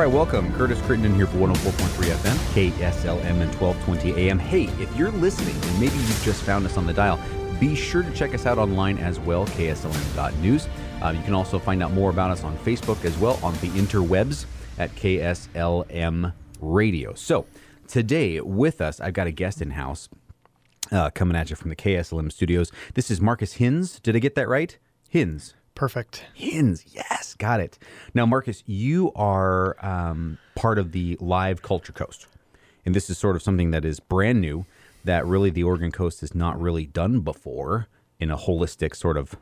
All right, welcome. Curtis Crittenden here for 104.3 FM, KSLM, and 1220 AM. Hey, if you're listening and maybe you've just found us on the dial, be sure to check us out online as well, kslm.news. Uh, you can also find out more about us on Facebook as well on the interwebs at KSLM Radio. So, today with us, I've got a guest in house uh, coming at you from the KSLM studios. This is Marcus Hinz. Did I get that right? Hinz. Perfect. Hinz, yes, got it. Now, Marcus, you are um, part of the Live Culture Coast, and this is sort of something that is brand new that really the Oregon Coast has not really done before in a holistic sort of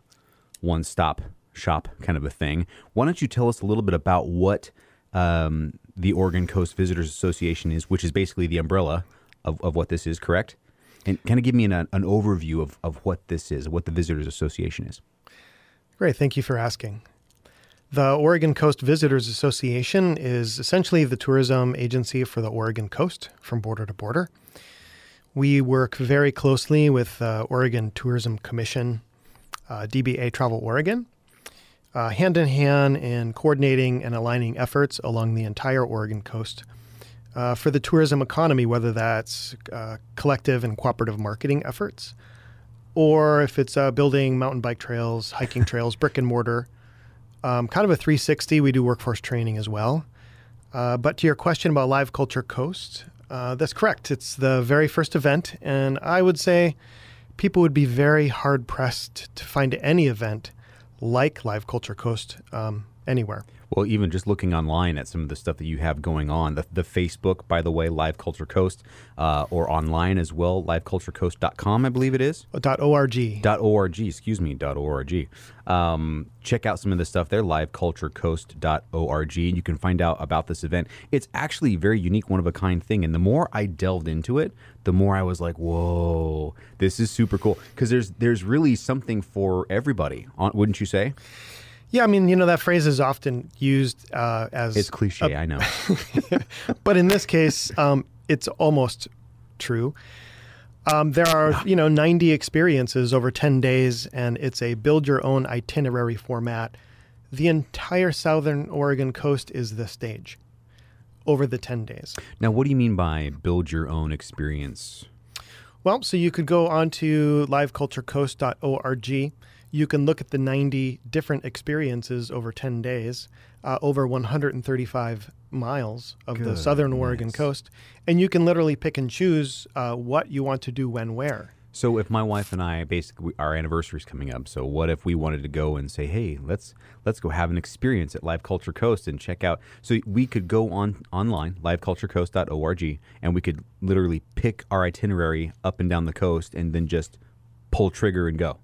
one-stop shop kind of a thing. Why don't you tell us a little bit about what um, the Oregon Coast Visitors Association is, which is basically the umbrella of, of what this is, correct? And kind of give me an, an overview of, of what this is, what the Visitors Association is. Great. Thank you for asking. The Oregon Coast Visitors Association is essentially the tourism agency for the Oregon coast from border to border. We work very closely with the Oregon Tourism Commission, uh, DBA Travel Oregon, uh, hand in hand in coordinating and aligning efforts along the entire Oregon coast uh, for the tourism economy, whether that's uh, collective and cooperative marketing efforts, or if it's uh, building mountain bike trails, hiking trails, brick and mortar. Um, kind of a 360. We do workforce training as well. Uh, but to your question about Live Culture Coast, uh, that's correct. It's the very first event, and I would say people would be very hard pressed to find any event like Live Culture Coast um, anywhere. Well, even just looking online at some of the stuff that you have going on, the, the Facebook, by the way, Live Culture Coast, uh, or online as well, liveculturecoast.com, I believe it is. Dot .org. Dot .org, excuse me, dot .org. Um, check out some of the stuff there, liveculturecoast.org. And you can find out about this event. It's actually a very unique, one of a kind thing. And the more I delved into it, the more I was like, whoa, this is super cool. Because there's, there's really something for everybody, wouldn't you say? Yeah, I mean, you know, that phrase is often used uh, as it's cliche. A, I know, but in this case, um, it's almost true. Um, there are, you know, 90 experiences over 10 days, and it's a build your own itinerary format. The entire southern Oregon coast is the stage over the 10 days. Now, what do you mean by build your own experience? Well, so you could go on to liveculturecoast.org you can look at the 90 different experiences over 10 days, uh, over 135 miles of Good, the southern Oregon coast, and you can literally pick and choose uh, what you want to do when where. So if my wife and I basically our anniversary is coming up, so what if we wanted to go and say, "Hey, let's let's go have an experience at Live Culture Coast and check out." So we could go on online liveculturecoast.org and we could literally pick our itinerary up and down the coast and then just pull trigger and go.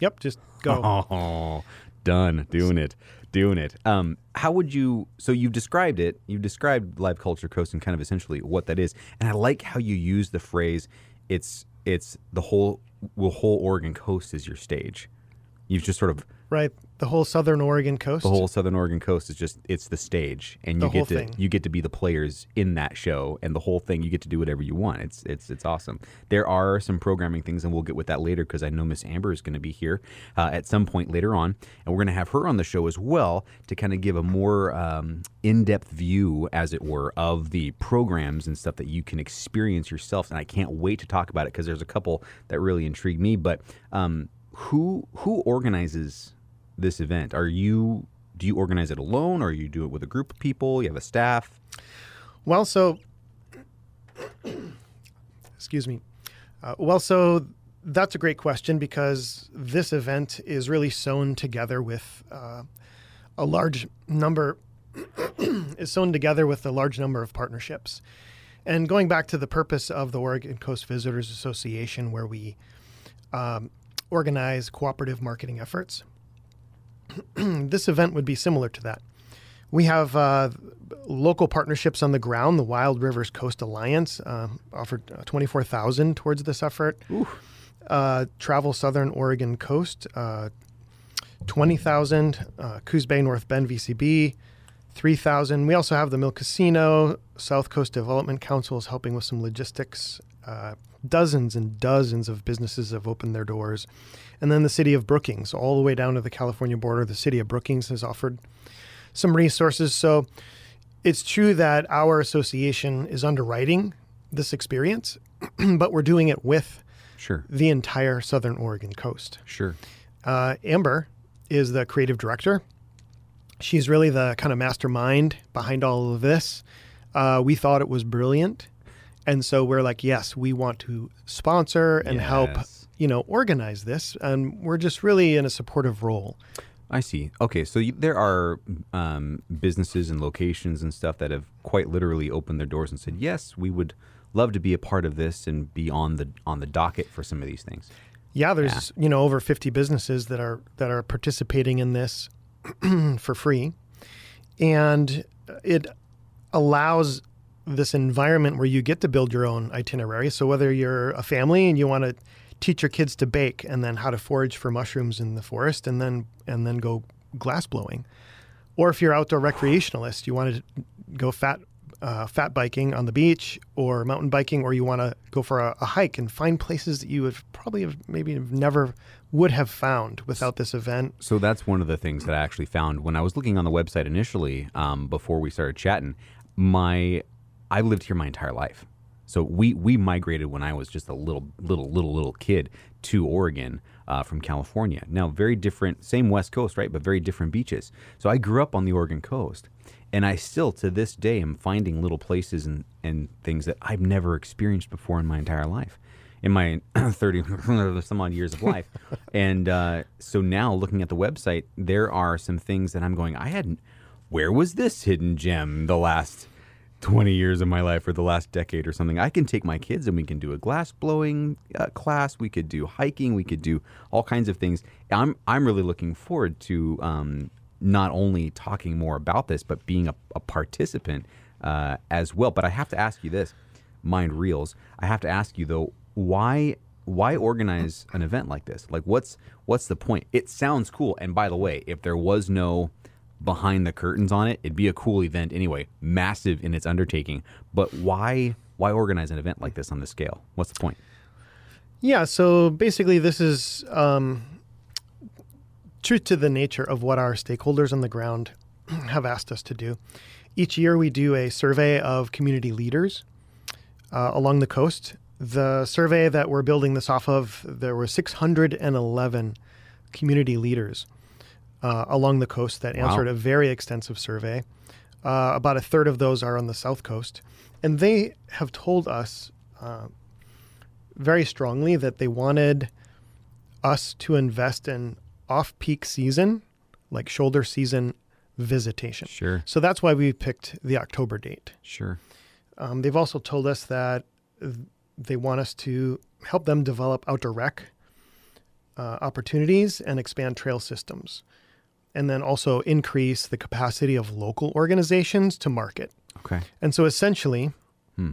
Yep, just go. Oh, done. Doing it. Doing it. Um, how would you? So you've described it. You've described live culture coast and kind of essentially what that is. And I like how you use the phrase. It's it's the whole the whole Oregon coast is your stage. You've just sort of right the whole southern Oregon coast. The whole southern Oregon coast is just it's the stage, and the you get to thing. you get to be the players in that show, and the whole thing you get to do whatever you want. It's it's it's awesome. There are some programming things, and we'll get with that later because I know Miss Amber is going to be here uh, at some point later on, and we're going to have her on the show as well to kind of give a more um, in depth view, as it were, of the programs and stuff that you can experience yourself. And I can't wait to talk about it because there's a couple that really intrigue me. But um, who who organizes this event? Are you do you organize it alone, or you do it with a group of people? You have a staff. Well, so excuse me. Uh, well, so that's a great question because this event is really sewn together with uh, a large number is sewn together with a large number of partnerships. And going back to the purpose of the Oregon Coast Visitors Association, where we um, organize cooperative marketing efforts, this event would be similar to that. We have uh, local partnerships on the ground. The Wild Rivers Coast Alliance uh, offered uh, twenty four thousand towards this effort. Uh, Travel Southern Oregon Coast, uh, twenty thousand. Uh, Coos Bay North Bend VCB, three thousand. We also have the Mill Casino. South Coast Development Council is helping with some logistics. Dozens and dozens of businesses have opened their doors. And then the city of Brookings, all the way down to the California border, the city of Brookings has offered some resources. So it's true that our association is underwriting this experience, but we're doing it with Sure. the entire Southern Oregon coast. Sure. Uh, Amber is the creative director. She's really the kind of mastermind behind all of this. Uh, we thought it was brilliant. And so we're like, yes, we want to sponsor and help, you know, organize this. And we're just really in a supportive role. I see. Okay, so you, there are um, businesses and locations and stuff that have quite literally opened their doors and said, "Yes, we would love to be a part of this and be on the on the docket for some of these things." Yeah, there's you know over 50 businesses that are that are participating in this for free, and it allows this environment where you get to build your own itinerary. So whether you're a family and you want to teach your kids to bake and then how to forage for mushrooms in the forest and then and then go glass blowing, or if you're outdoor recreationalist, you want to go fat uh, fat biking on the beach or mountain biking, or you want to go for a, a hike and find places that you would probably have maybe never would have found without this event. So that's one of the things that I actually found when I was looking on the website initially, um, before we started chatting. My, I lived here my entire life. So we we migrated when I was just a little little little little kid to Oregon uh, from California. Now very different, same West Coast, right? But very different beaches. So I grew up on the Oregon coast, and I still to this day am finding little places and and things that I've never experienced before in my entire life in my 30 some odd years of life. and uh, so now looking at the website, there are some things that I'm going, I hadn't, where was this hidden gem the last 20 years of my life or the last decade or something? I can take my kids and we can do a glass blowing uh, class. We could do hiking. We could do all kinds of things. I'm, I'm really looking forward to um, not only talking more about this, but being a, a participant uh, as well. But I have to ask you this mind reels. I have to ask you though, why why organize an event like this? Like what's what's the point? It sounds cool. And by the way, if there was no behind the curtains on it, it'd be a cool event anyway, massive in its undertaking. But why why organize an event like this on this scale? What's the point? Yeah, so basically, this is um, true to the nature of what our stakeholders on the ground have asked us to do. Each year, we do a survey of community leaders uh, along the coast. The survey that we're building this off of, there were 611 community leaders uh, along the coast that Wow. answered a very extensive survey. Uh, about a third of those are on the south coast, and they have told us uh, very strongly that they wanted us to invest in off-peak season, like shoulder season visitation. Sure, So that's why we picked the October date. sure. Um, they've also told us that they want us to help them develop outdoor rec uh, opportunities and expand trail systems, and then also increase the capacity of local organizations to market. Okay. And so essentially, Hmm.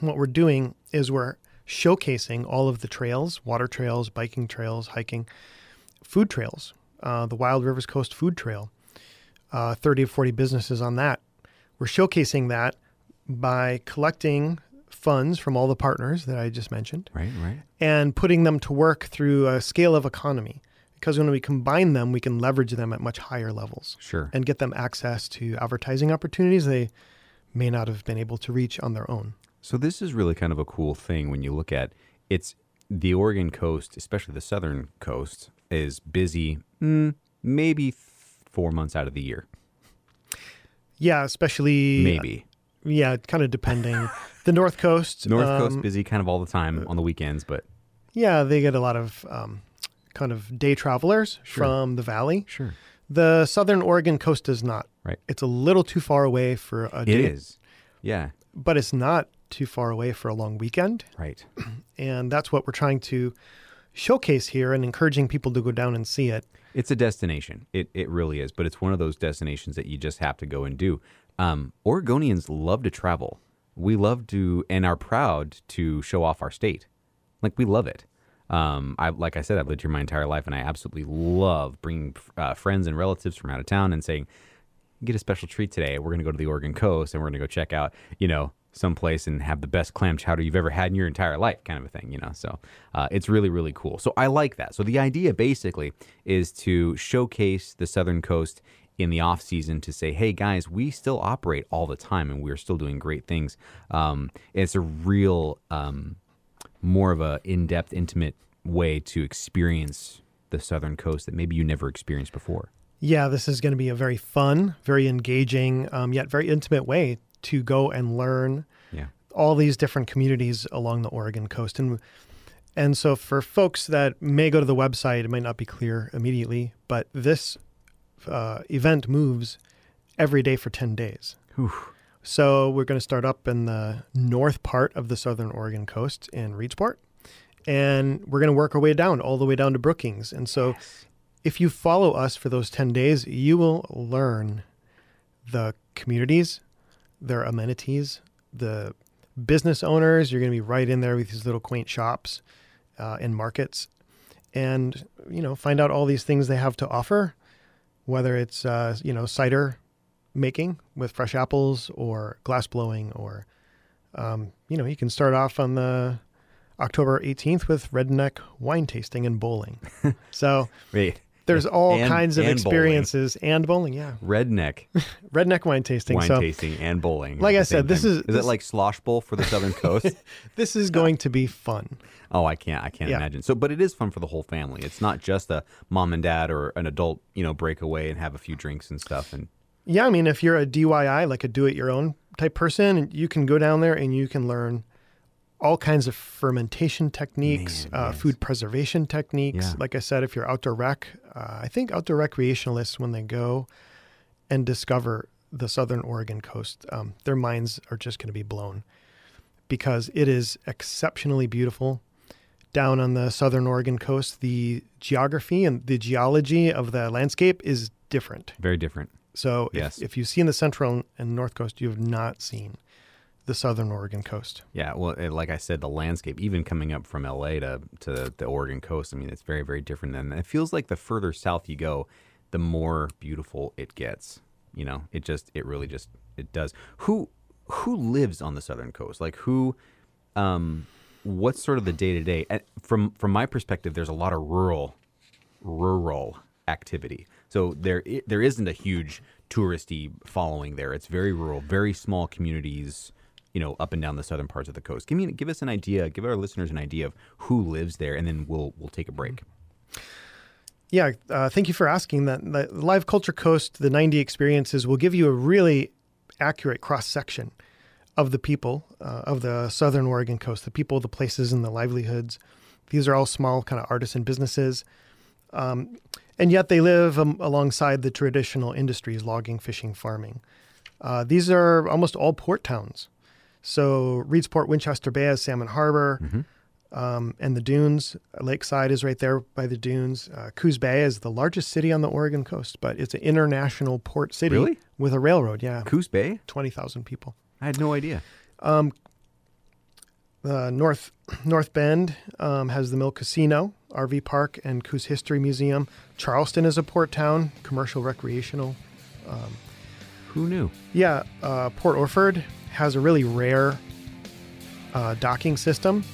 what we're doing is we're showcasing all of the trails water trails, biking trails, hiking, food trails, uh, the Wild Rivers Coast Food Trail, uh, 30 to 40 businesses on that. We're showcasing that by collecting funds from all the partners that I just mentioned Right, right. and putting them to work through a scale of economy. Because when we combine them, we can leverage them at much higher levels Sure. and get them access to advertising opportunities they may not have been able to reach on their own. So this is really kind of a cool thing when you look at it's the Oregon coast, especially the southern coast, is busy mm, maybe four months out of the year. Yeah, especially Maybe. Yeah, kind of depending. the North Coast. North Coast um, busy kind of all the time on the weekends, but Yeah, they get a lot of um, kind of day travelers Sure. from the valley. sure. The Southern Oregon coast does not. Right. It's a little too far away for a It day, is. Yeah. but it's not too far away for a long weekend. Right. And that's what we're trying to showcase here and encouraging people to go down and see it. It's a destination. It it really is, but it's one of those destinations that you just have to go and do. Um, Oregonians love to travel. We love to and are proud to show off our state. Like we love it. Um, I like I said, I've lived here my entire life, and I absolutely love bringing uh, friends and relatives from out of town and saying, "Get a special treat today. We're going to go to the Oregon coast, and we're going to go check out, you know, someplace and have the best clam chowder you've ever had in your entire life, kind of a thing, you know." So uh, it's really really cool. So I like that. So the idea basically is to showcase the southern coast in the off season to say, "Hey guys, we still operate all the time, and we're still doing great things." Um, it's a real, um, more of a in-depth, intimate way to experience the Southern Coast that maybe you never experienced before. Yeah, this is going to be a very fun, very engaging, um, yet very intimate way to go and learn Yeah. all these different communities along the Oregon coast. And and so for folks that may go to the website, it might not be clear immediately, but this uh, event moves every day for 10 days. Whew. So we're going to start up in the north part of the southern Oregon coast in Reedsport. And we're going to work our way down, all the way down to Brookings. And so if you follow us for those 10 days, you will learn the communities, their amenities, the business owners. You're going to be right in there with these little quaint shops uh, and markets and, you know, find out all these things they have to offer, whether it's, uh, you know, cider making with fresh apples or glass blowing or, um, you know, you can start off on the October 18th with redneck wine tasting and bowling. so there's all And- kinds of and bowling. experiences and bowling. Yeah. redneck Redneck wine tasting. wine so tasting and bowling. Like I said, this time. is- is this- it like slosh bowl for the Southern Coast? this is going to be fun. Oh, I can't. I can't Yeah. imagine. So, but it is fun for the whole family. It's not just a mom and dad or an adult, you know, break away and have a few drinks and stuff. And Yeah, I mean, if you're a DIY, like a do it your own type person, you can go down there and you can learn all kinds of fermentation techniques, Man, uh, yes. food preservation techniques. Yeah. Like I said, if you're outdoor rec, uh, I think outdoor recreationalists, when they go and discover the southern Oregon coast, um, their minds are just going to be blown because it is exceptionally beautiful. Down on the southern Oregon coast, the geography and the geology of the landscape is different. very different. So Yes. if, if you've seen the central and north coast, you have not seen the southern Oregon coast. Yeah. Well, like I said, the landscape, even coming up from LA to to the Oregon coast, I mean, it's very, very different. And it feels like the further south you go, the more beautiful it gets. You know, it just, it really just, it does. Who who lives on the southern coast? Like who? Um, what's sort of the day to day? From from my perspective, there's a lot of rural rural activity. So there there isn't a huge touristy following there. It's very rural, very small communities, you know, up and down the southern parts of the coast. Give me give us an idea, give our listeners an idea of who lives there and then we'll we'll take a break. Yeah, uh, thank you for asking that. The Live Culture Coast, the 90 experiences, will give you a really accurate cross section of the people uh, of the southern Oregon coast, the people, the places, and the livelihoods. These are all small, kind of artisan businesses. Um, and yet they live um, alongside the traditional industries logging, fishing, farming. Uh, these are almost all port towns. So Reedsport, Winchester Bay has Salmon Harbor, um, and the dunes. Lakeside is right there by the dunes. Uh, Coos Bay is the largest city on the Oregon coast, but it's an international port city Really? with a railroad. Yeah, Coos Bay? twenty thousand people. I had no idea. Uh, North North Bend um, has the Mill Casino, RV Park, and Coos History Museum. Charleston is a port town, commercial, recreational. Who knew? Yeah, uh, Port Orford has a really rare uh, docking system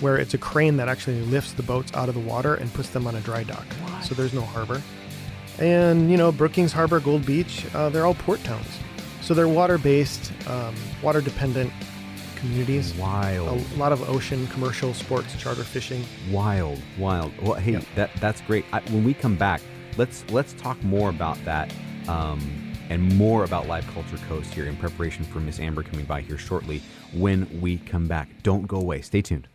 where it's a crane that actually lifts the boats out of the water and puts them on a dry dock. So there's no harbor. And, you know, Brookings Harbor, Gold Beach, uh, they're all port towns. So they're water based, um, water dependent communities. Wild. A lot of ocean, commercial, sports, charter fishing. Wild, wild. Well, hey, Yeah. that that's great. I, when we come back, let's let's talk more about that um, and more about Live Culture Coast here in preparation for Miss Amber coming by here shortly. When we come back, don't go away. Stay tuned.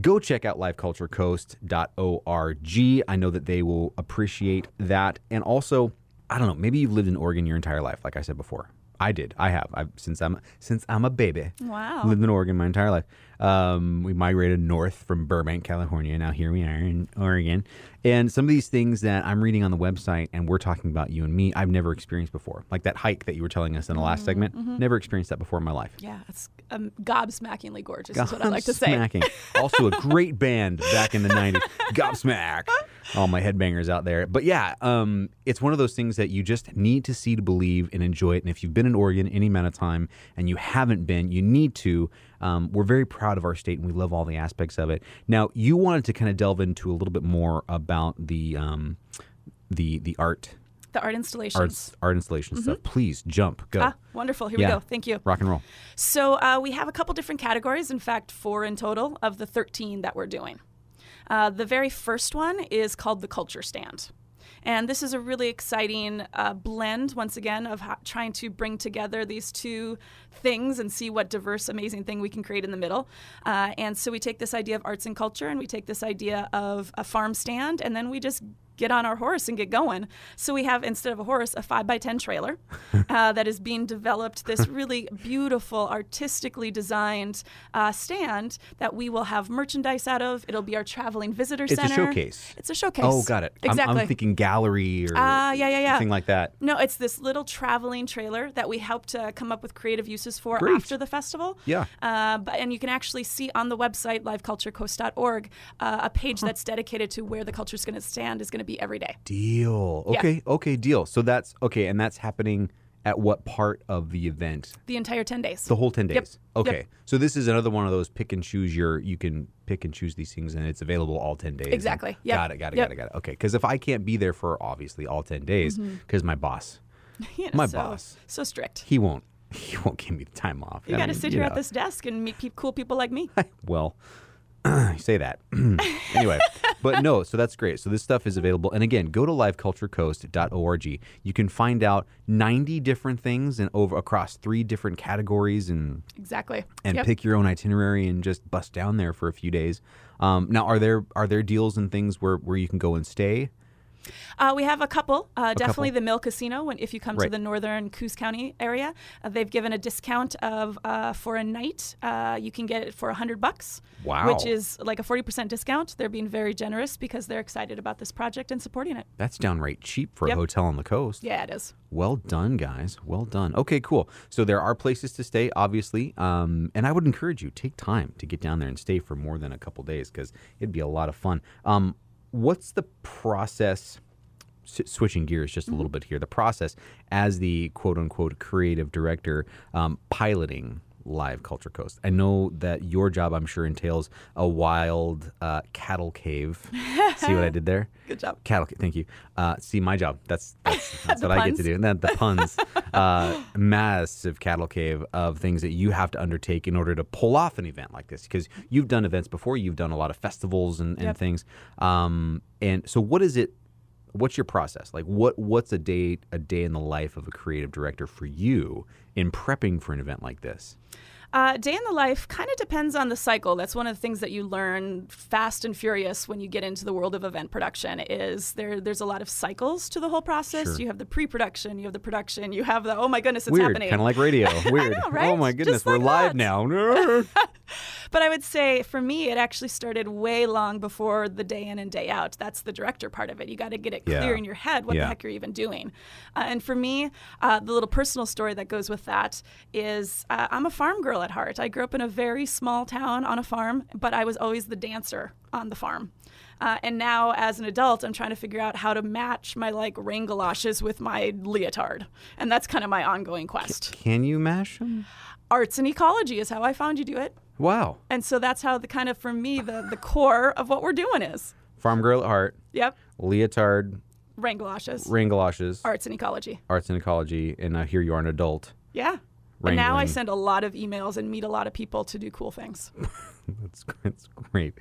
Go check out liveculturecoast.org. I know that they will appreciate that, and also, I don't know, maybe you've lived in Oregon your entire life, like I said before. I did. I have. I've since I'm since I'm a baby. Wow. Lived in Oregon my entire life. Um, we migrated north from Burbank, California. Now here we are in Oregon. And some of these things that I'm reading on the website and we're talking about you and me, I've never experienced before. Like that hike that you were telling us in the last segment. Never experienced that before in my life. Yeah, it's um, gobsmackingly gorgeous, is what I like to say. Gobsmacking. also a great band back in the 90s. Gobsmack. All my headbangers out there. But yeah, um, it's one of those things that you just need to see to believe and enjoy it. And if you've been in Oregon any amount of time and you haven't been, you need to. Um, we're very proud of our state and we love all the aspects of it. Now, you wanted to kind of delve into a little bit more about the um, the the art The art installations. Arts, art installation stuff. Please jump, go. Ah, wonderful. Here Yeah. we go. Thank you. Rock and roll. So uh, we have a couple different categories. In fact, four in total of the 13 that we're doing. Uh, the very first one is called the Culture Stand. And this is a really exciting uh, blend, once again, of trying to bring together these two things and see what diverse, amazing thing we can create in the middle. Uh, and so we take this idea of arts and culture and we take this idea of a farm stand and then we just get on our horse and get going. So we have, instead of a horse, a 5 by 10 trailer uh, that is being developed, this really beautiful, artistically designed uh, stand that we will have merchandise out of. It'll be our traveling visitor It's a center. showcase. It's a showcase. Oh, got it. I'm- Exactly. I'm, thinking gallery or Ah, yeah, yeah, yeah. thing like that. No, it's this little traveling trailer that we helped uh, come up with creative uses for Great. after the festival. Yeah. Uh, but and you can actually see on the website liveculturecoast.org uh, a page that's dedicated to where the culture is going to stand is going to be every day. Deal. Yeah. Okay. Okay. Deal. So that's okay, and that's happening at what part of the event? The entire ten days. The whole ten Yep. days. Okay. Yep. So this is another one of those pick and choose your. You can pick and choose these things, and it's available all ten days. Exactly. Yep. Got it. Got it. Yep. Got it. Got it. Okay. Because if I can't be there for obviously all ten days, mm-hmm. because my boss, You know, my so, boss. So strict. he won't. He won't give me the time off. You got to sit here know. at this desk and meet peop cool people like me. well, say that. anyway, but no, so that's great. So this stuff is available. And again, go to liveculturecoast.org. You can find out 90 different things and over across three different categories and exactly. and Yep. pick your own itinerary and just bust down there for a few days. Um, now, are there are there deals and things where, where you can go and stay? Uh, we have a couple. Uh, definitely couple. the Mill Casino. When if you come to the northern Coos County area, uh, they've given a discount of uh, for a night. Uh, you can get it for a hundred bucks. Wow. Which is like a forty percent discount. They're being very generous because they're excited about this project and supporting it. That's downright cheap for Yep. a hotel on the coast. Yeah, it is. Well done, guys. Well done. Okay, cool. So there are places to stay, obviously, um, and I would encourage you take time to get down there and stay for more than a couple days because it'd be a lot of fun. Um, what's the process? s- Switching gears just a little bit here. The process as the quote unquote creative director um, piloting Live Culture Coast. I know that your job, I'm sure, entails a wild uh, cattle cave. See what I did there? Good job. Cattle. ca- Thank you. Uh, see my job. That's that's, that's what I get to do. And then the puns. uh, massive cattle cave of things that you have to undertake in order to pull off an event like this. Because you've done events before. You've done a lot of festivals and, and Yep. things. Um, and so, what is it? What's your process? Like, what what's a day a day in the life of a creative director for you in prepping for an event like this? Uh, day in the life kind of depends on the cycle. That's one of the things that you learn fast and furious when you get into the world of event production. Is there? There's a lot of cycles to the whole process. Sure. You have the pre-production, you have the production, you have the oh my goodness, it's Weird, happening. kind of like radio. Weird. know, Oh my goodness, Just we're like live that. now. But I would say for me, it actually started way long before the day in and day out. That's the director part of it. You got to get it clear Yeah. in your head what Yeah. the heck you're even doing. Uh, and for me, uh, the little personal story that goes with that is uh, I'm a farm girl at heart. I grew up in a very small town on a farm, but I was always the dancer on the farm. Uh, and now, as an adult, I'm trying to figure out how to match my like rain galoshes with my leotard, and that's kind of my ongoing quest. Can you mash them? Arts and ecology is how I found you do it. Wow. And so that's how the kind of for me the the core of what we're doing is. Farm girl at heart, Yep. leotard, Rain galoshes. rain galoshes, Arts and ecology. arts and ecology, and now here you are an adult. Yeah. And now I send a lot of emails and meet a lot of people to do cool things. That's, that's great.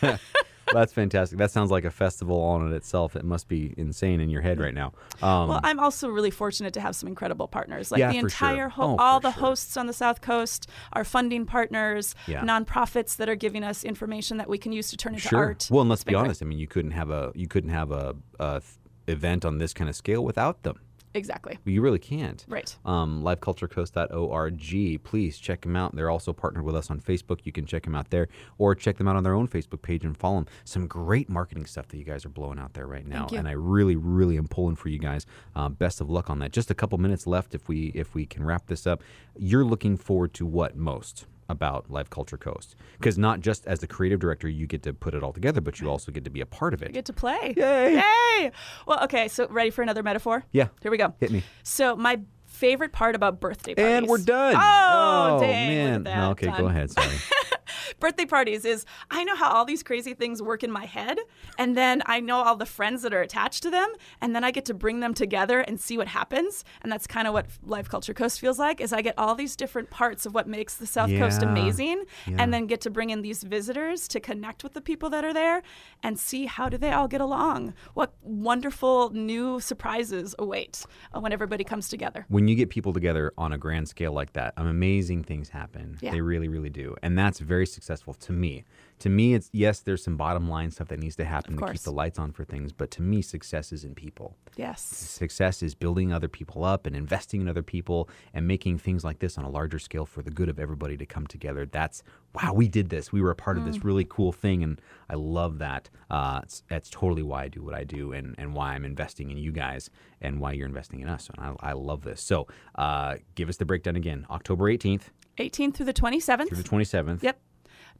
that's fantastic. That sounds like a festival all in itself. It must be insane in your head right now. Um, Well, I'm also really fortunate to have some incredible partners. Like Yeah, the for sure. entire ho- Oh, all the sure. hosts on the South Coast, our funding partners, Yeah. nonprofits that are giving us information that we can use to turn into sure. art. Well, and let's be been great. honest. I mean, you couldn't have a you couldn't have a, a th- event on this kind of scale without them. Exactly. You really can't. Right. um, liveculturecoast.org. Please check them out. They're also partnered with us on Facebook. You can check them out there or check them out on their own Facebook page and follow them. Some great marketing stuff that you guys are blowing out there right now. And I really, really am pulling for you guys. Uh, best of luck on that. Just a couple minutes left if we if we can wrap this up. You're looking forward to what most? About Live Culture Coast, because not just as the creative director you get to put it all together, but you also get to be a part of it. get to play. Yay! Yay! Well, okay, so ready for another metaphor? Yeah. Here we go. Hit me. So my favorite part about birthday parties. And we're done. Oh, oh, dang, look man! No, okay, go ahead. Sorry. birthday parties is I know how all these crazy things work in my head, and then I know all the friends that are attached to them, and then I get to bring them together and see what happens. And that's kind of what Live Culture Coast feels like. Is I get all these different parts of what makes the South Coast amazing, Yeah. and then get to bring in these visitors to connect with the people that are there and see how do they all get along. What wonderful new surprises await uh, when everybody comes together. when you get people together on a grand scale like that, amazing things happen. Yeah. They really, really do, and that's very successful to me. To me, it's yes, there's some bottom line stuff that needs to happen to keep the lights on for things, but to me, success is in people. Yes. Success is building other people up and investing in other people and making things like this on a larger scale for the good of everybody to come together. That's wow, we did this. We were a part of Mm. this really cool thing, and I love that. Uh, it's, that's totally why I do what I do, and, and why I'm investing in you guys, and why you're investing in us. And I, I love this. So, uh, give us the breakdown again. October 18th 18th through the 27th. through the 27th. Yep.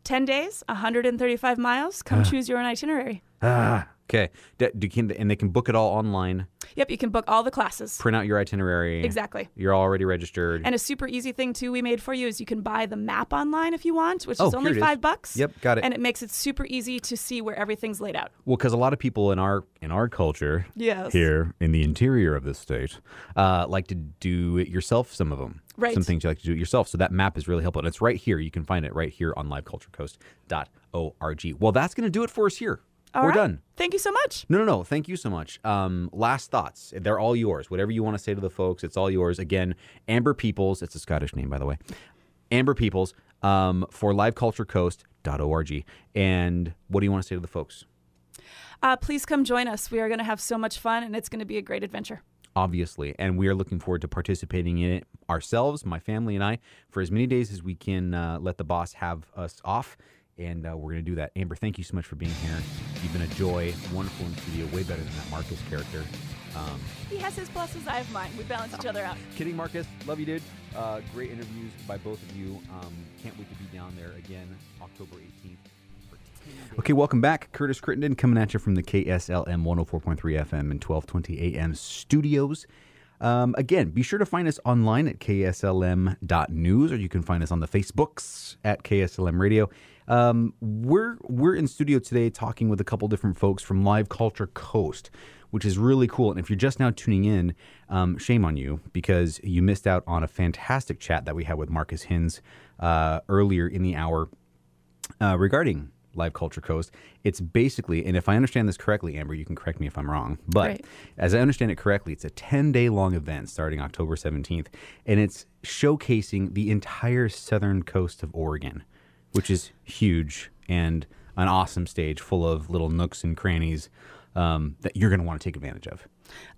10 days, 135 miles. Come choose your own itinerary. Ah, okay. D- do- can- and they can book it all online. Yep, you can book all the classes. Print out your itinerary. Exactly. You're already registered. And a super easy thing too we made for you is you can buy the map online if you want, which Oh, is here only it is. five bucks. Yep, got it. And it makes it super easy to see where everything's laid out. Well, because a lot of people in our in our culture, Yes. here in the interior of this state, uh, like to do it yourself. Some of them, Right. Some things you like to do it yourself. So that map is really helpful, and it's right here. You can find it right here on liveculturecoast.org. Well, that's going to do it for us here. All We're right. done. Thank you so much. No, no, no. Thank you so much. Um, last thoughts. They're all yours. Whatever you want to say to the folks, it's all yours. Again, Amber Peoples. It's a Scottish name, by the way. Amber Peoples um, for liveculturecoast.org. And what do you want to say to the folks? Uh, please come join us. We are going to have so much fun and it's going to be a great adventure. Obviously, and we are looking forward to participating in it ourselves, my family and I, for as many days as we can uh, let the boss have us off. And uh, we're going to do that. Amber, thank you so much for being here. You've been a joy, wonderful in studio, way better than that Marcus character. Um, He has his pluses, I have mine. We balance each other out. kidding, Marcus. Love you, dude. Uh, great interviews by both of you. Um, can't wait to be down there again, October 18th. For 10 days. Okay, welcome back. Curtis Crittenden coming at you from the KSLM 104.3 FM and 1220 AM studios. Um, again, be sure to find us online at kslm.news or you can find us on the Facebooks at KSLM Radio. Um, we're we're in studio today talking with a couple different folks from Live Culture Coast, which is really cool. And if you're just now tuning in, um, shame on you because you missed out on a fantastic chat that we had with Marcus Hinz uh, earlier in the hour uh, regarding Live Culture Coast. It's basically, and if I understand this correctly, Amber, you can correct me if I'm wrong, but Right. as I understand it correctly, it's a 10 day long event starting October 17th, and it's showcasing the entire southern coast of Oregon, which is huge and an awesome stage full of little nooks and crannies um, that you're going to want to take advantage of.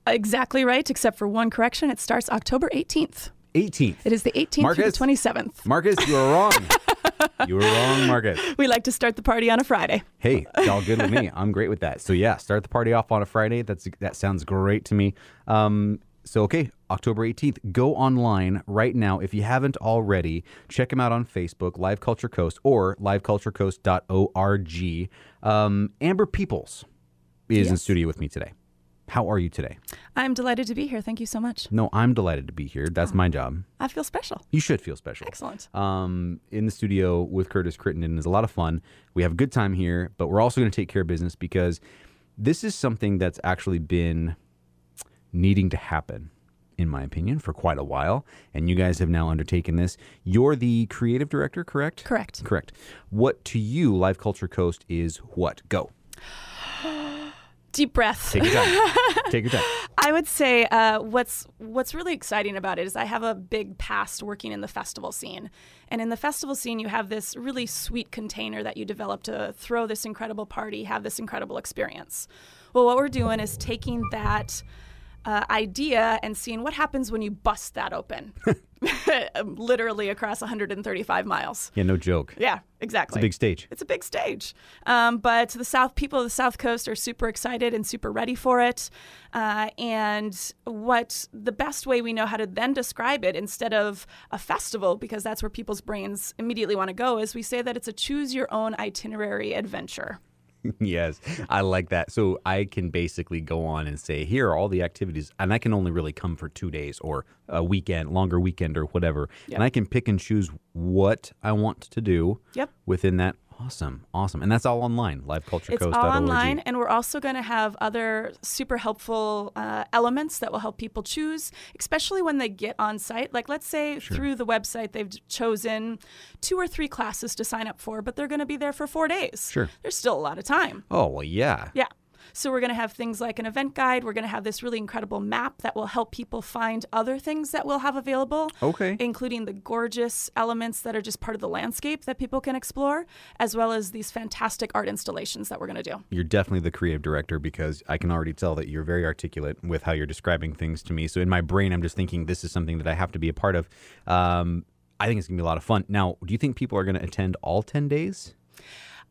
Exactly right, except for one correction. It starts October 18th. 18th. It is the 18th Marcus? through the 27th. Marcus, you are wrong. you were wrong, Marcus. We like to start the party on a Friday. Hey, it's all good with me. I'm great with that. So yeah, start the party off on a Friday. That's that sounds great to me. Um, so okay, October 18th. Go online right now if you haven't already. Check them out on Facebook, Live Culture Coast, or liveculturecoast.org. Um, Amber Peoples is in studio with me today. How are you today? I'm delighted to be here. Thank you so much. No, I'm delighted to be here. That's my job. I feel special. You should feel special. Excellent. um, in the studio with Curtis Crittenden is a lot of fun. We have a good time here, but we're also going to take care of business because this is something that's actually been needing to happen, in my opinion, for quite a while. And you guys have now undertaken this. You're the creative director, correct? Correct. Correct. What to you, Live Culture Coast, is what? Go. Deep breath. Take your time. take your time. I would say uh, what's what's really exciting about it is I have a big past working in the festival scene, and in the festival scene you have this really sweet container that you develop to throw this incredible party, have this incredible experience. Well, what we're doing is taking that uh, idea and seeing what happens when you bust that open, literally across 135 miles. Yeah, no joke. Yeah, exactly. It's a big stage. It's a big stage. Um, but the South people of the South Coast are super excited and super ready for it. Uh, and what the best way we know how to then describe it instead of a festival, because that's where people's brains immediately want to go, is we say that it's a choose your own itinerary adventure. yes, I like that. So I can basically go on and say, here are all the activities, and I can only really come for two days or a weekend, longer weekend or whatever, Yep. and I can pick and choose what I want to do Yep. within that. Awesome, awesome, and that's all online. LiveCultureCoast.org. It's all online, and we're also going to have other super helpful uh, elements that will help people choose, especially when they get on site. Like, let's say through the website, they've chosen two or three classes to sign up for, but they're going to be there for four days. Sure. There's still a lot of time. Oh well, yeah. Yeah. So we're going to have things like an event guide. We're going to have this really incredible map that will help people find other things that we'll have available. Okay. Including the gorgeous elements that are just part of the landscape that people can explore, as well as these fantastic art installations that we're going to do. You're definitely the creative director because I can already tell that you're very articulate with how you're describing things to me. So in my brain, I'm just thinking this is something that I have to be a part of. Um, I think it's gonna be a lot of fun. Now, do you think people are gonna attend all ten days?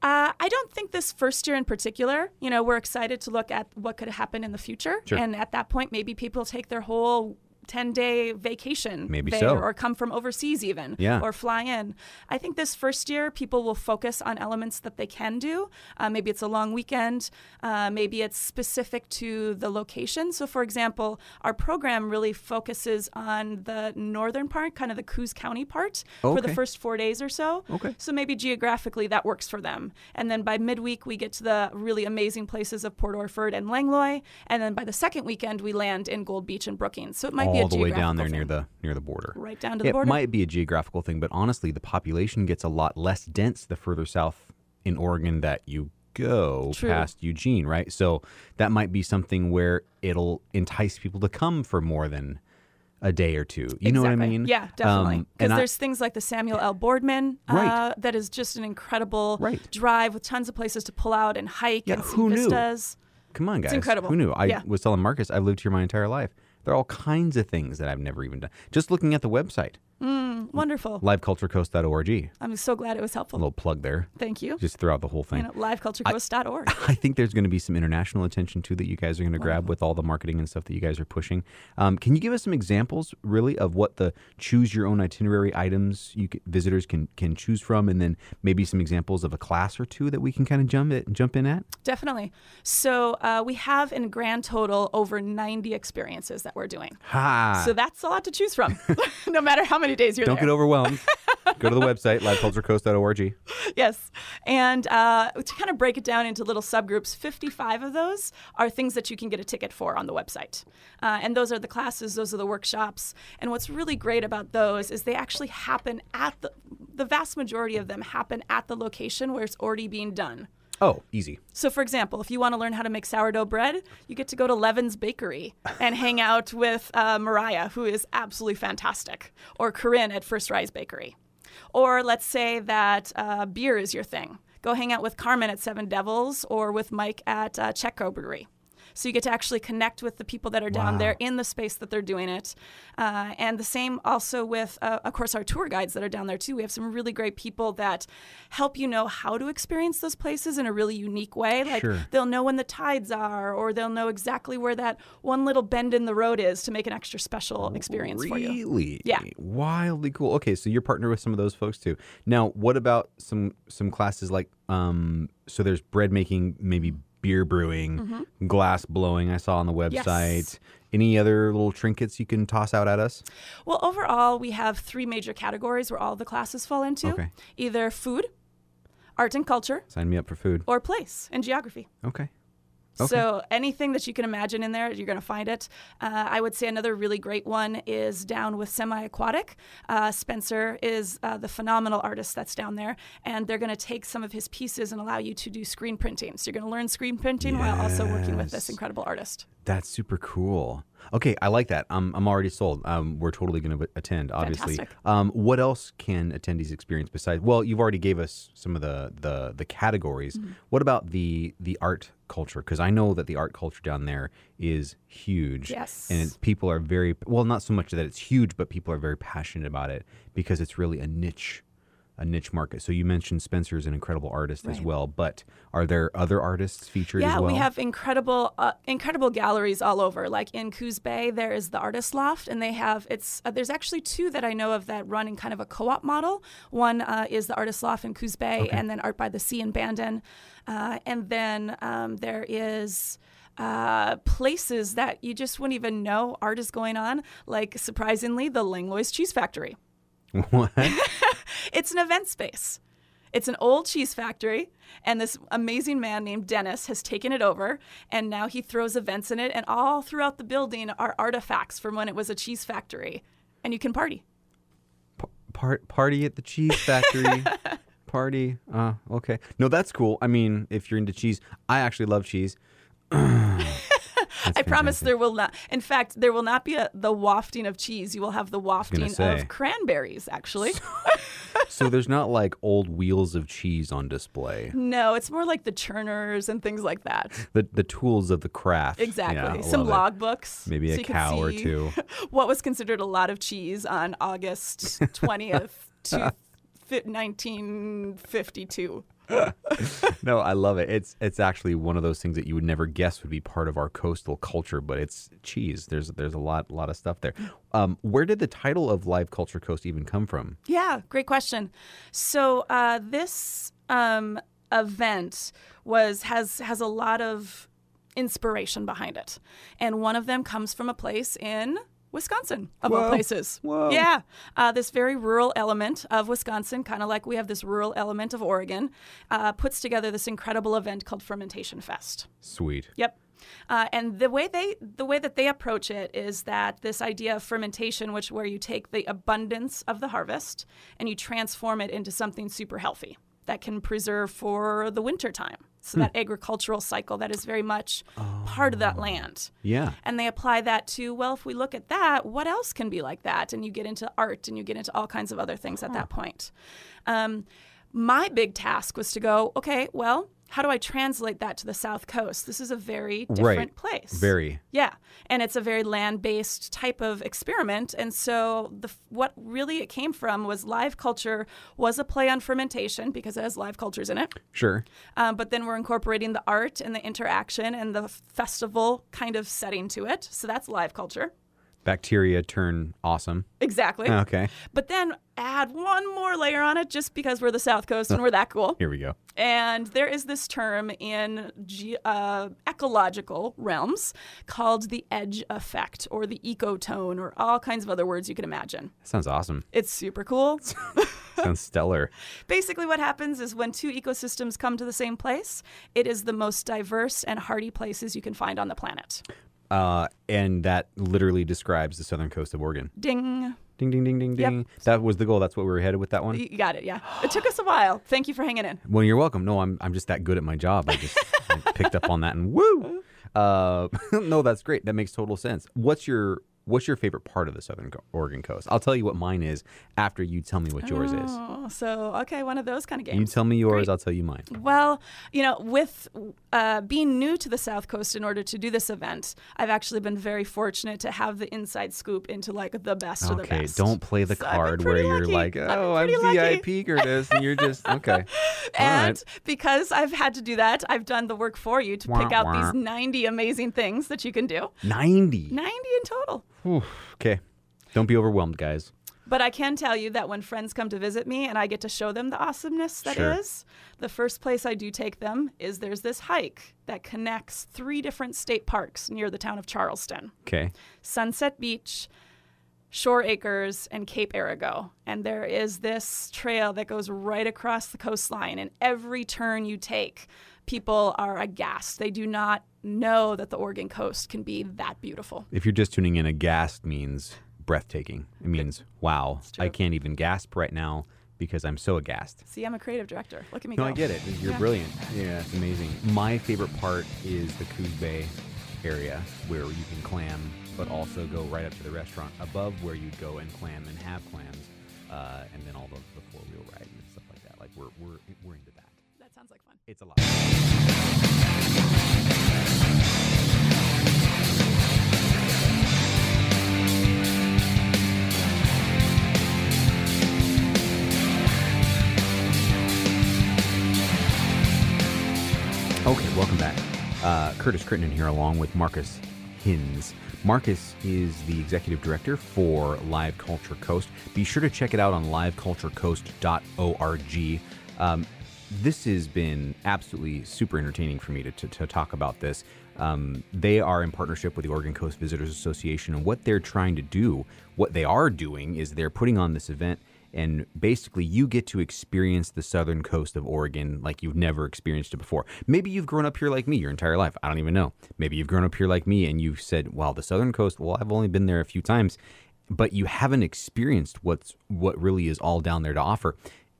Uh, I don't think this first year in particular. You know, we're excited to look at what could happen in the future, Sure. and at that point, maybe people take their whole 10 day vacation Maybe there so. or come from overseas even Yeah. or fly in i think this first year people will focus on elements that they can do uh, maybe it's a long weekend uh, maybe it's specific to the location so for example our program really focuses on the northern part kind of the coos county part for the first four days or so Okay. so maybe geographically that works for them. And then by midweek, we get to the really amazing places of Port Orford and Langlois. And then by the second weekend, we land in Gold Beach and Brookings. So it might be a all the way down there geographical near the near the border. Right down to the it border. It might be a geographical thing, but honestly, the population gets a lot less dense the further south in Oregon that you go True. past Eugene, right? So that might be something where it'll entice people to come for more than a day or two. You know what I mean? Yeah, definitely. Um, Because I- there's things like the Samuel L. Boardman, uh, Right. that is just an incredible Right. drive with tons of places to pull out and hike Yeah, and see who knew? Come on, guys. incredible. Who knew? I Yeah. was telling Marcus I've lived here my entire life. There are all kinds of things that I've never even done. Just looking at the website, Mm, Wonderful. liveculturecoast.org. I'm so glad it was helpful. A little plug there, Thank you. just throughout the whole You thing. know, liveculturecoast.org. I think there's going to be some international attention too that you guys are going to grab with all the marketing and stuff that you guys are pushing. Um, can you give us some examples, really, of what the choose your own itinerary items you c visitors can can choose from, and then maybe some examples of a class or two that we can kind of jump jump in at? Definitely. So uh, we have in grand total over 90 experiences that we're doing. Ha! So that's a lot to choose from, no matter how many days you're Don't there. get overwhelmed. Go to the website liveculturecoast.org. yes. And uh, to kind of break it down into little subgroups, 55 of those are things that you can get a ticket for on the website. Uh, and those are the classes, those are the workshops. And what's really great about those is they actually happen at the, the vast majority of them happen at the location where it's already being done. Oh, easy. So, for example, if you want to learn how to make sourdough bread, you get to go to Levin's Bakery and hang out with uh, Mariah, who is absolutely fantastic, or Corinne at First Rise Bakery. Or let's say that uh, beer is your thing. Go hang out with Carmen at Seven Devils or with Mike at uh, Chetco Brewery. So you get to actually connect with the people that are down Wow. there in the space that they're doing it. Uh, and the same also with, uh, of course, our tour guides that are down there too. We have some really great people that help you know how to experience those places in a really unique way. Like Sure. they'll know when the tides are, or they'll know exactly where that one little bend in the road is to make an extra special experience for you. Really? Yeah. Wildly cool. Okay, so you're partnered with some of those folks too. Now, what about some some classes like um so there's bread making, maybe beer brewing, glass blowing I saw on the website. Mm-hmm. Yes. Any other little trinkets you can toss out at us? Well, overall, we have three major categories where all the classes fall into Okay. either food, art and culture, Sign me up for food. or place and geography. Okay. Okay. So anything that you can imagine in there, you're going to find it. Uh, I would say another really great one is down with semi-aquatic. Uh, Spencer is uh, the phenomenal artist that's down there, and they're going to take some of his pieces and allow you to do screen printing. So you're going to learn screen printing while also working with this incredible artist. That's super cool. Okay, I like that. I'm, I'm already sold. Um, we're totally going to attend, obviously. Um, what else can attendees experience besides? Well, you've already gave us some of the the, the categories. Mm-hmm. What about the the art culture? Because I know that the art culture down there is huge. Yes. and it's, people are very well, not so much that it's huge, but people are very passionate about it because it's really a niche a niche market. So you mentioned Spencer is an incredible artist as well, but are there other artists featured Yeah, as well? we have incredible, uh, incredible galleries all over. Like in Coos Bay, there is the Artist Loft, and they have it's. Uh, there's actually two that I know of that run in kind of a co-op model. One uh, is the Artist Loft in Coos Bay, and then Art by the Sea in Bandon, uh, and then um, there is. Uh, places that you just wouldn't even know art is going on, like surprisingly, the Langlois Cheese Factory. what? It's an event space. It's an old cheese factory, and this amazing man named Dennis has taken it over, and now he throws events in it, and all throughout the building are artifacts from when it was a cheese factory, and you can party. Part party at the cheese factory. party. Uh, okay. No, that's cool. I mean, if you're into cheese, I actually love cheese. I promise there will not. In fact, there will not be a, the wafting of cheese. You will have the wafting of cranberries. Actually, So there's not like old wheels of cheese on display. no, it's more like the churners and things like that. The the tools of the craft. Exactly. Yeah, Some logbooks. Maybe so a cow or two. What was considered a lot of cheese on August 20th, to 1952. No, I love it. It's it's actually one of those things that you would never guess would be part of our coastal culture, but it's cheese. There's there's a lot lot of stuff there. Um, where did the title of Live Culture Coast even come from? Yeah, great question. So uh, this um, event was has has a lot of inspiration behind it, and one of them comes from a place in Wisconsin, of all places. Whoa. Yeah, uh, this very rural element of Wisconsin, kind of like we have this rural element of Oregon, uh, puts together this incredible event called Fermentation Fest. Sweet. Yep. Uh, and the way they the way that they approach it is that this idea of fermentation, which where you take the abundance of the harvest and you transform it into something super healthy that can preserve for the winter time. So that agricultural cycle that is very much part of that land. Yeah. And they apply that to, well, if we look at that, what else can be like that? And you get into art and you get into all kinds of other things at that point. Um, my big task was to go, okay, well, how do I translate that to the South Coast? This is a very different Right. place. Very. Yeah, and it's a very land-based type of experiment, and so the what really it came from was live culture was a play on fermentation because it has live cultures in it. Sure. Um, but then we're incorporating the art and the interaction and the festival kind of setting to it. So that's live culture. Bacteria turn awesome. Exactly. Okay. But then add one more layer on it just because we're the South Coast and we're that cool. Here we go. And there is this term in ge- uh, ecological realms called the edge effect or the ecotone or all kinds of other words you can imagine. That sounds awesome. It's super cool. sounds stellar. Basically, what happens is when two ecosystems come to the same place, it is the most diverse and hardy places you can find on the planet. Uh, and that literally describes the southern coast of Oregon. Ding. Ding, ding, ding, ding, Yep. ding. That was the goal. That's what we were headed with that one. You got it, yeah. It took us a while. Thank you for hanging in. Well, you're welcome. No, I'm I'm just that good at my job. I just I picked up on that and woo. Uh, no, that's great. That makes total sense. What's your What's your favorite part of the Southern Oregon coast? I'll tell you what mine is after you tell me what yours is. Oh, so okay, one of those kind of games. You tell me yours, Great. I'll tell you mine. Well, you know, with uh, being new to the South Coast in order to do this event, I've actually been very fortunate to have the inside scoop into like the best of the best. Okay, don't play the So card where pretty you're like, oh, I'm lucky." VIP Curtis, and you're just okay. And right. because I've had to do that, I've done the work for you to Wah, pick out wah. these 90 amazing things that you can do. Ninety. 90 in total. Okay, don't be overwhelmed, guys. But I can tell you that when friends come to visit me and I get to show them the awesomeness that is, Sure. the first place I do take them is there's this hike that connects three different state parks near the town of Charleston Okay. Sunset Beach, Shore Acres, and Cape Arago. And there is this trail that goes right across the coastline, and every turn you take, people are aghast. They do not know that the Oregon coast can be that beautiful. If you're just tuning in, aghast means breathtaking. It means wow. I can't even gasp right now because I'm so aghast. See, I'm a creative director. Look at me No, go. I get it. You're Yeah. brilliant. Yeah, it's amazing. My favorite part is the Coos Bay area where you can clam, but also go right up to the restaurant above where you'd go and clam and have clams, uh, and then all the, the four wheel ride and stuff like that. Like we're we're it's a lot. Okay, welcome back. Uh, Curtis Crittenden here, along with Marcus Hinz. Marcus is the executive director for Live Culture Coast. Be sure to check it out on liveculturecoast.org. Um, this has been absolutely super entertaining for me to, to, to talk about this. Um, they are in partnership with the Oregon Coast Visitors Association, and what they're trying to do, what they are doing, is they're putting on this event and basically you get to experience the southern coast of Oregon like you've never experienced it before. Maybe you've grown up here like me your entire life. I don't even know. Maybe you've grown up here like me and you've said, "Well, the southern coast, well, I've only been there a few times." But you haven't experienced what's what really is all down there to offer,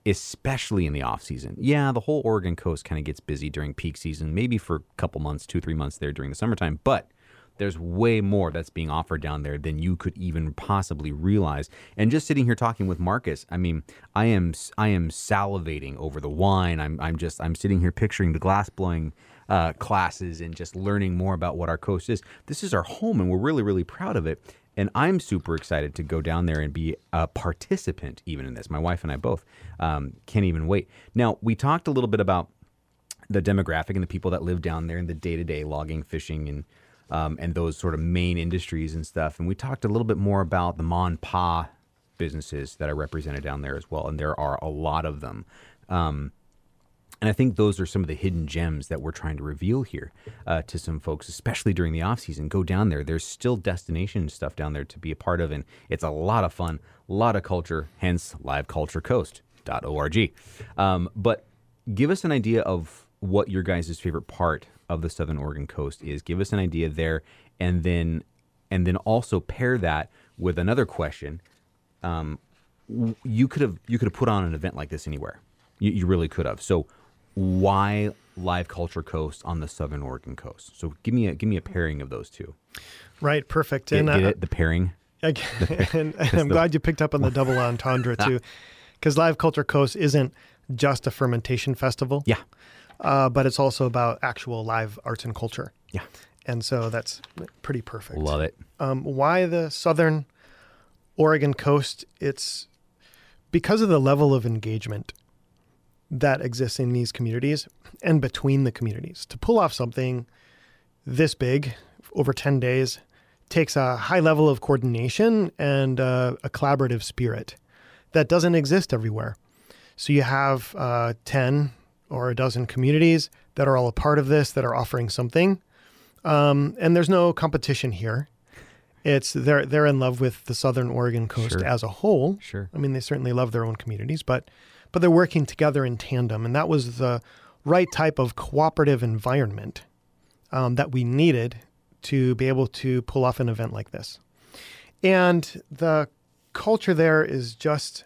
especially in the off season. Yeah, the whole Oregon coast kind of gets busy during peak season, maybe for a couple months, 2-3 months there during the summertime, but there's way more that's being offered down there than you could even possibly realize. And just sitting here talking with Marcus, I mean, I am I am salivating over the wine. I'm I'm just I'm sitting here picturing the glass blowing uh, classes and just learning more about what our coast is. This is our home, and we're really really proud of it. And I'm super excited to go down there and be a participant even in this. My wife and I both um, can't even wait. Now we talked a little bit about the demographic and the people that live down there and the day to day logging, fishing, and um, and those sort of main industries and stuff. And we talked a little bit more about the Mon Pa businesses that are represented down there as well. And there are a lot of them. Um, and I think those are some of the hidden gems that we're trying to reveal here uh, to some folks, especially during the off season. Go down there. There's still destination stuff down there to be a part of, and it's a lot of fun, a lot of culture. Hence, liveculturecoast.org. Um, but give us an idea of what your guys' favorite part of the Southern Oregon coast is. Give us an idea there, and then and then also pair that with another question. Um, you could have you could have put on an event like this anywhere. You, you really could have. So why Live Culture Coast on the Southern Oregon coast? So give me a give me a pairing of those two. Right, perfect. Get, and get uh, it? The pairing. and, and I'm the- glad you picked up on the double entendre too, because Live Culture Coast isn't just a fermentation festival. Yeah. uh, but it's also about actual live arts and culture. Yeah. And so that's pretty perfect. Love it. Um, why the southern Oregon coast? It's because of the level of engagement that exists in these communities and between the communities. To pull off something this big over 10 days takes a high level of coordination and uh, a collaborative spirit that doesn't exist everywhere. So you have uh, 10 or a dozen communities that are all a part of this, that are offering something. Um, and there's no competition here. It's they're they're in love with the Southern Oregon coast Sure. as a whole. Sure. I mean, they certainly love their own communities, but but they're working together in tandem, and that was the right type of cooperative environment um, that we needed to be able to pull off an event like this. And the culture there is just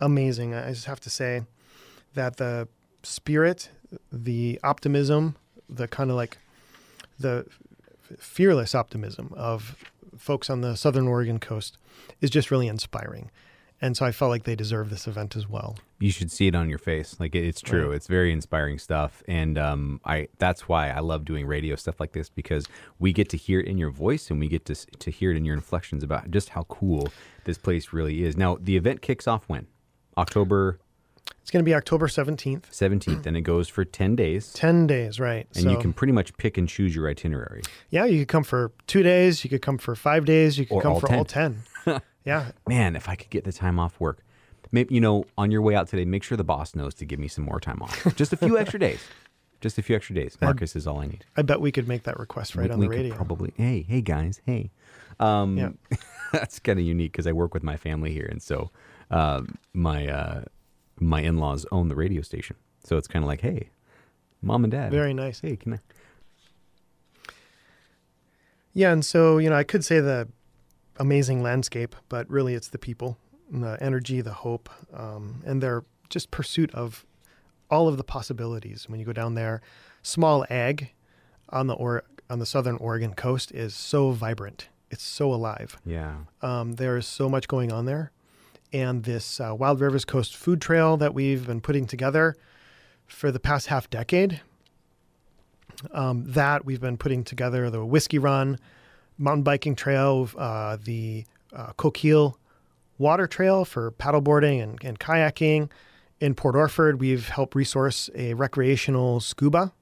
amazing. I just have to say that the spirit, the optimism, the kind of like the fearless optimism of folks on the Southern Oregon coast is just really inspiring. And so I felt like they deserve this event as well. You should see it on your face. Like it's true. Right. It's very inspiring stuff, and um, I that's why I love doing radio stuff like this because we get to hear it in your voice and we get to to hear it in your inflections about just how cool this place really is. Now the event kicks off when October It's going to be October 17th, seventeenth, and it goes for ten days. 10 days, right? And you can pretty much pick and choose your itinerary. yeah, you could come for two days, you could come for five days, you could Or come all for 10. all 10. yeah, Man, if I could get the time off work, maybe you know, on your way out today, make sure the boss knows to give me some more time off. Just a few extra days. Just a few extra days. Marcus is all I need. I bet we could make that request right we, on we the radio. probably. Hey, hey guys, hey. Um, Yeah. that's kind of unique because I work with my family here, and so um, my uh, my in laws own the radio station. So it's kind of like, hey, mom and dad. Very nice. Hey, can I? Yeah, and so you know, I could say the amazing landscape, but really it's the people, the energy, the hope, um, and their just pursuit of all of the possibilities. When you go down there, small ag on the or on the southern Oregon coast is so vibrant. It's so alive. Yeah. Um, there is so much going on there, and this uh, Wild Rivers Coast Food Trail that we've been putting together for the past half decade. Um, that we've been putting together the whiskey run, mountain biking trail, uh, the uh, Coquille water trail for paddleboarding and, and kayaking. In Port Orford, we've helped resource a recreational scuba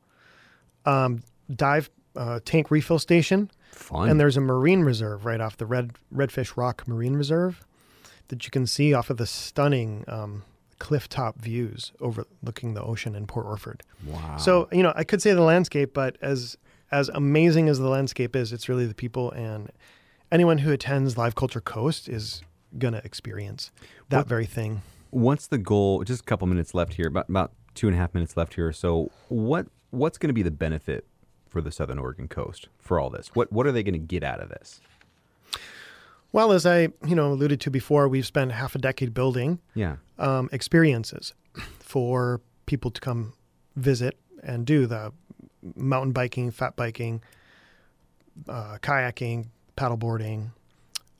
um, dive uh, tank refill station, Fun. and there's a marine reserve right off the Red Redfish Rock Marine Reserve that you can see off of the stunning um, cliff top views overlooking the ocean in Port Orford. wow. So you know, I could say the landscape, but as as amazing as the landscape is, it's really the people and anyone who attends Live Culture Coast is gonna experience that What- very thing. what's the goal? Just a couple minutes left here, about about two and a half minutes left here. So what what's going to be the benefit for the Southern Oregon coast for all this? What what are they going to get out of this? Well, as I you know alluded to before, we've spent half a decade building Yeah. um, experiences for people to come visit and do the mountain biking, fat biking, uh, kayaking, paddleboarding,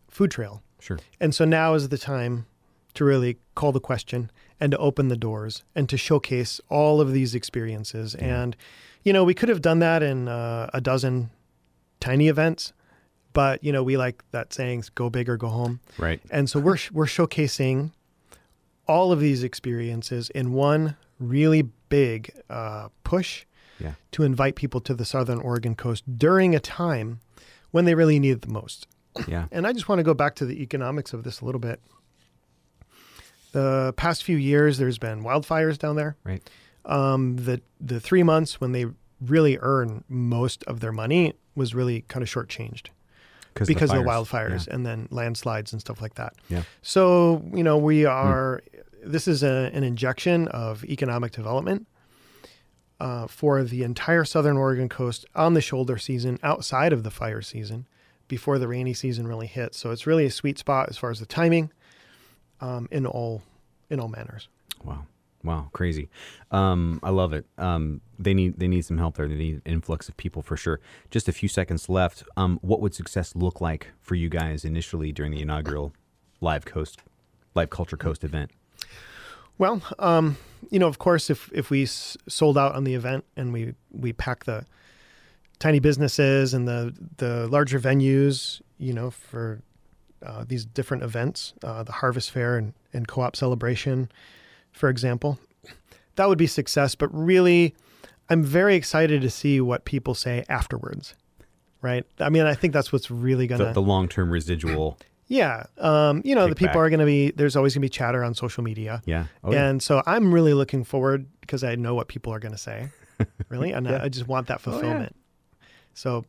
food trail. Sure. And so now is the time to really call the question and to open the doors and to showcase all of these experiences. And, you know, we could have done that in uh, a dozen tiny events, but, you know, we like that saying, go big or go home. Right. And so we're, we're showcasing all of these experiences in one really big uh, push Yeah. to invite people to the Southern Oregon coast during a time when they really need it the most. Yeah. And I just want to go back to the economics of this a little bit. The past few years, there's been wildfires down there. Right. Um, the the three months when they really earn most of their money was really kind of shortchanged because of the fires. wildfires and then landslides and stuff like that. Yeah. So you know we are. This is a, an injection of economic development uh, for the entire southern Oregon coast on the shoulder season, outside of the fire season, before the rainy season really hits. So it's really a sweet spot as far as the timing, um, in all in all manners. Wow. Wow, crazy. Um, I love it. Um, they need they need some help there. They need an influx of people for sure. Just a few seconds left. Um, what would success look like for you guys initially during the inaugural Live Coast Live Culture Coast event? Well, um, you know, of course, if if we s- sold out on the event and we we pack the tiny businesses and the the larger venues, you know, for uh, these different events, uh, the Harvest Fair and, and Co-op Celebration, for example, that would be success. But really, I'm very excited to see what people say afterwards. Right? I mean, I think that's what's really gonna The, the long term residual. Yeah. Um, you know, the people are gonna be there's always gonna be chatter on social media. Yeah. Oh, yeah. And so I'm really looking forward because I know what people are going to say, really, and Yeah. I, I just want that Oh, yeah. fulfillment. So,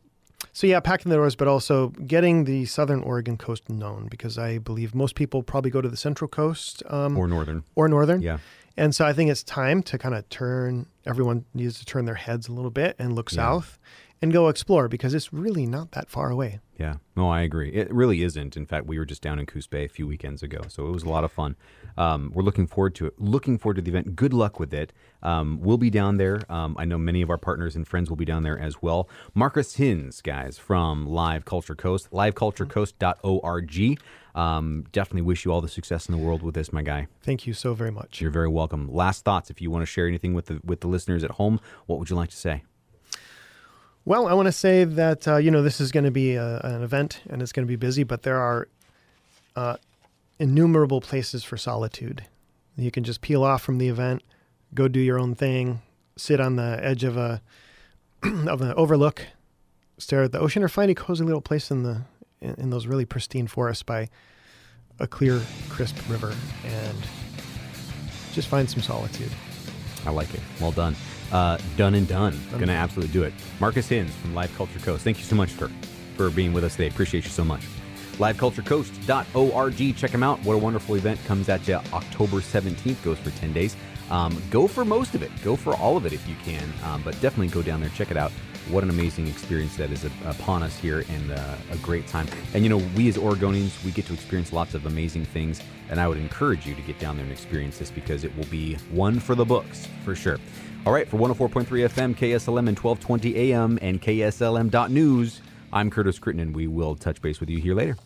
so yeah, packing the doors, but also getting the Southern Oregon coast known because I believe most people probably go to the Central Coast um, Or Northern. or, Northern. Yeah. and so I think it's time to kind of turn. Everyone needs to turn their heads a little bit and look south and go explore because it's really not that far away. Yeah, no, I agree. It really isn't. In fact, we were just down in Coos Bay a few weekends ago, so it was a lot of fun. Um, we're looking forward to it. Looking forward to the event. Good luck with it. Um, we'll be down there. Um, I know many of our partners and friends will be down there as well. Marcus Hinz, guys, from Live Culture Coast, liveculturecoast.org. Um, definitely wish you all the success in the world with this, my guy. Thank you so very much. You're very welcome. Last thoughts, if you want to share anything with the with the listeners at home, what would you like to say? Well, I want to say that uh, you know this is going to be a, an event and it's going to be busy, but there are uh, innumerable places for solitude. You can just peel off from the event, go do your own thing, sit on the edge of a of an overlook, stare at the ocean, or find a cozy little place in the in, in those really pristine forests by a clear, crisp river, and just find some solitude. I like it. Well done. Uh, done and done. Gonna absolutely do it. Marcus Hinz from Live Culture Coast. Thank you so much for, for being with us today. Appreciate you so much. LiveCultureCoast.org. Check them out. What a wonderful event comes at you October 17th. Goes for 10 days. Um, go for most of it. Go for all of it if you can. Um, but definitely go down there. Check it out. What an amazing experience that is upon us here and uh, a great time. And you know, we as Oregonians, we get to experience lots of amazing things. And I would encourage you to get down there and experience this because it will be one for the books for sure. All right, for 104.3 FM, KSLM, and 1220 AM, and KSLM.news, I'm Curtis Critton, and we will touch base with you here later.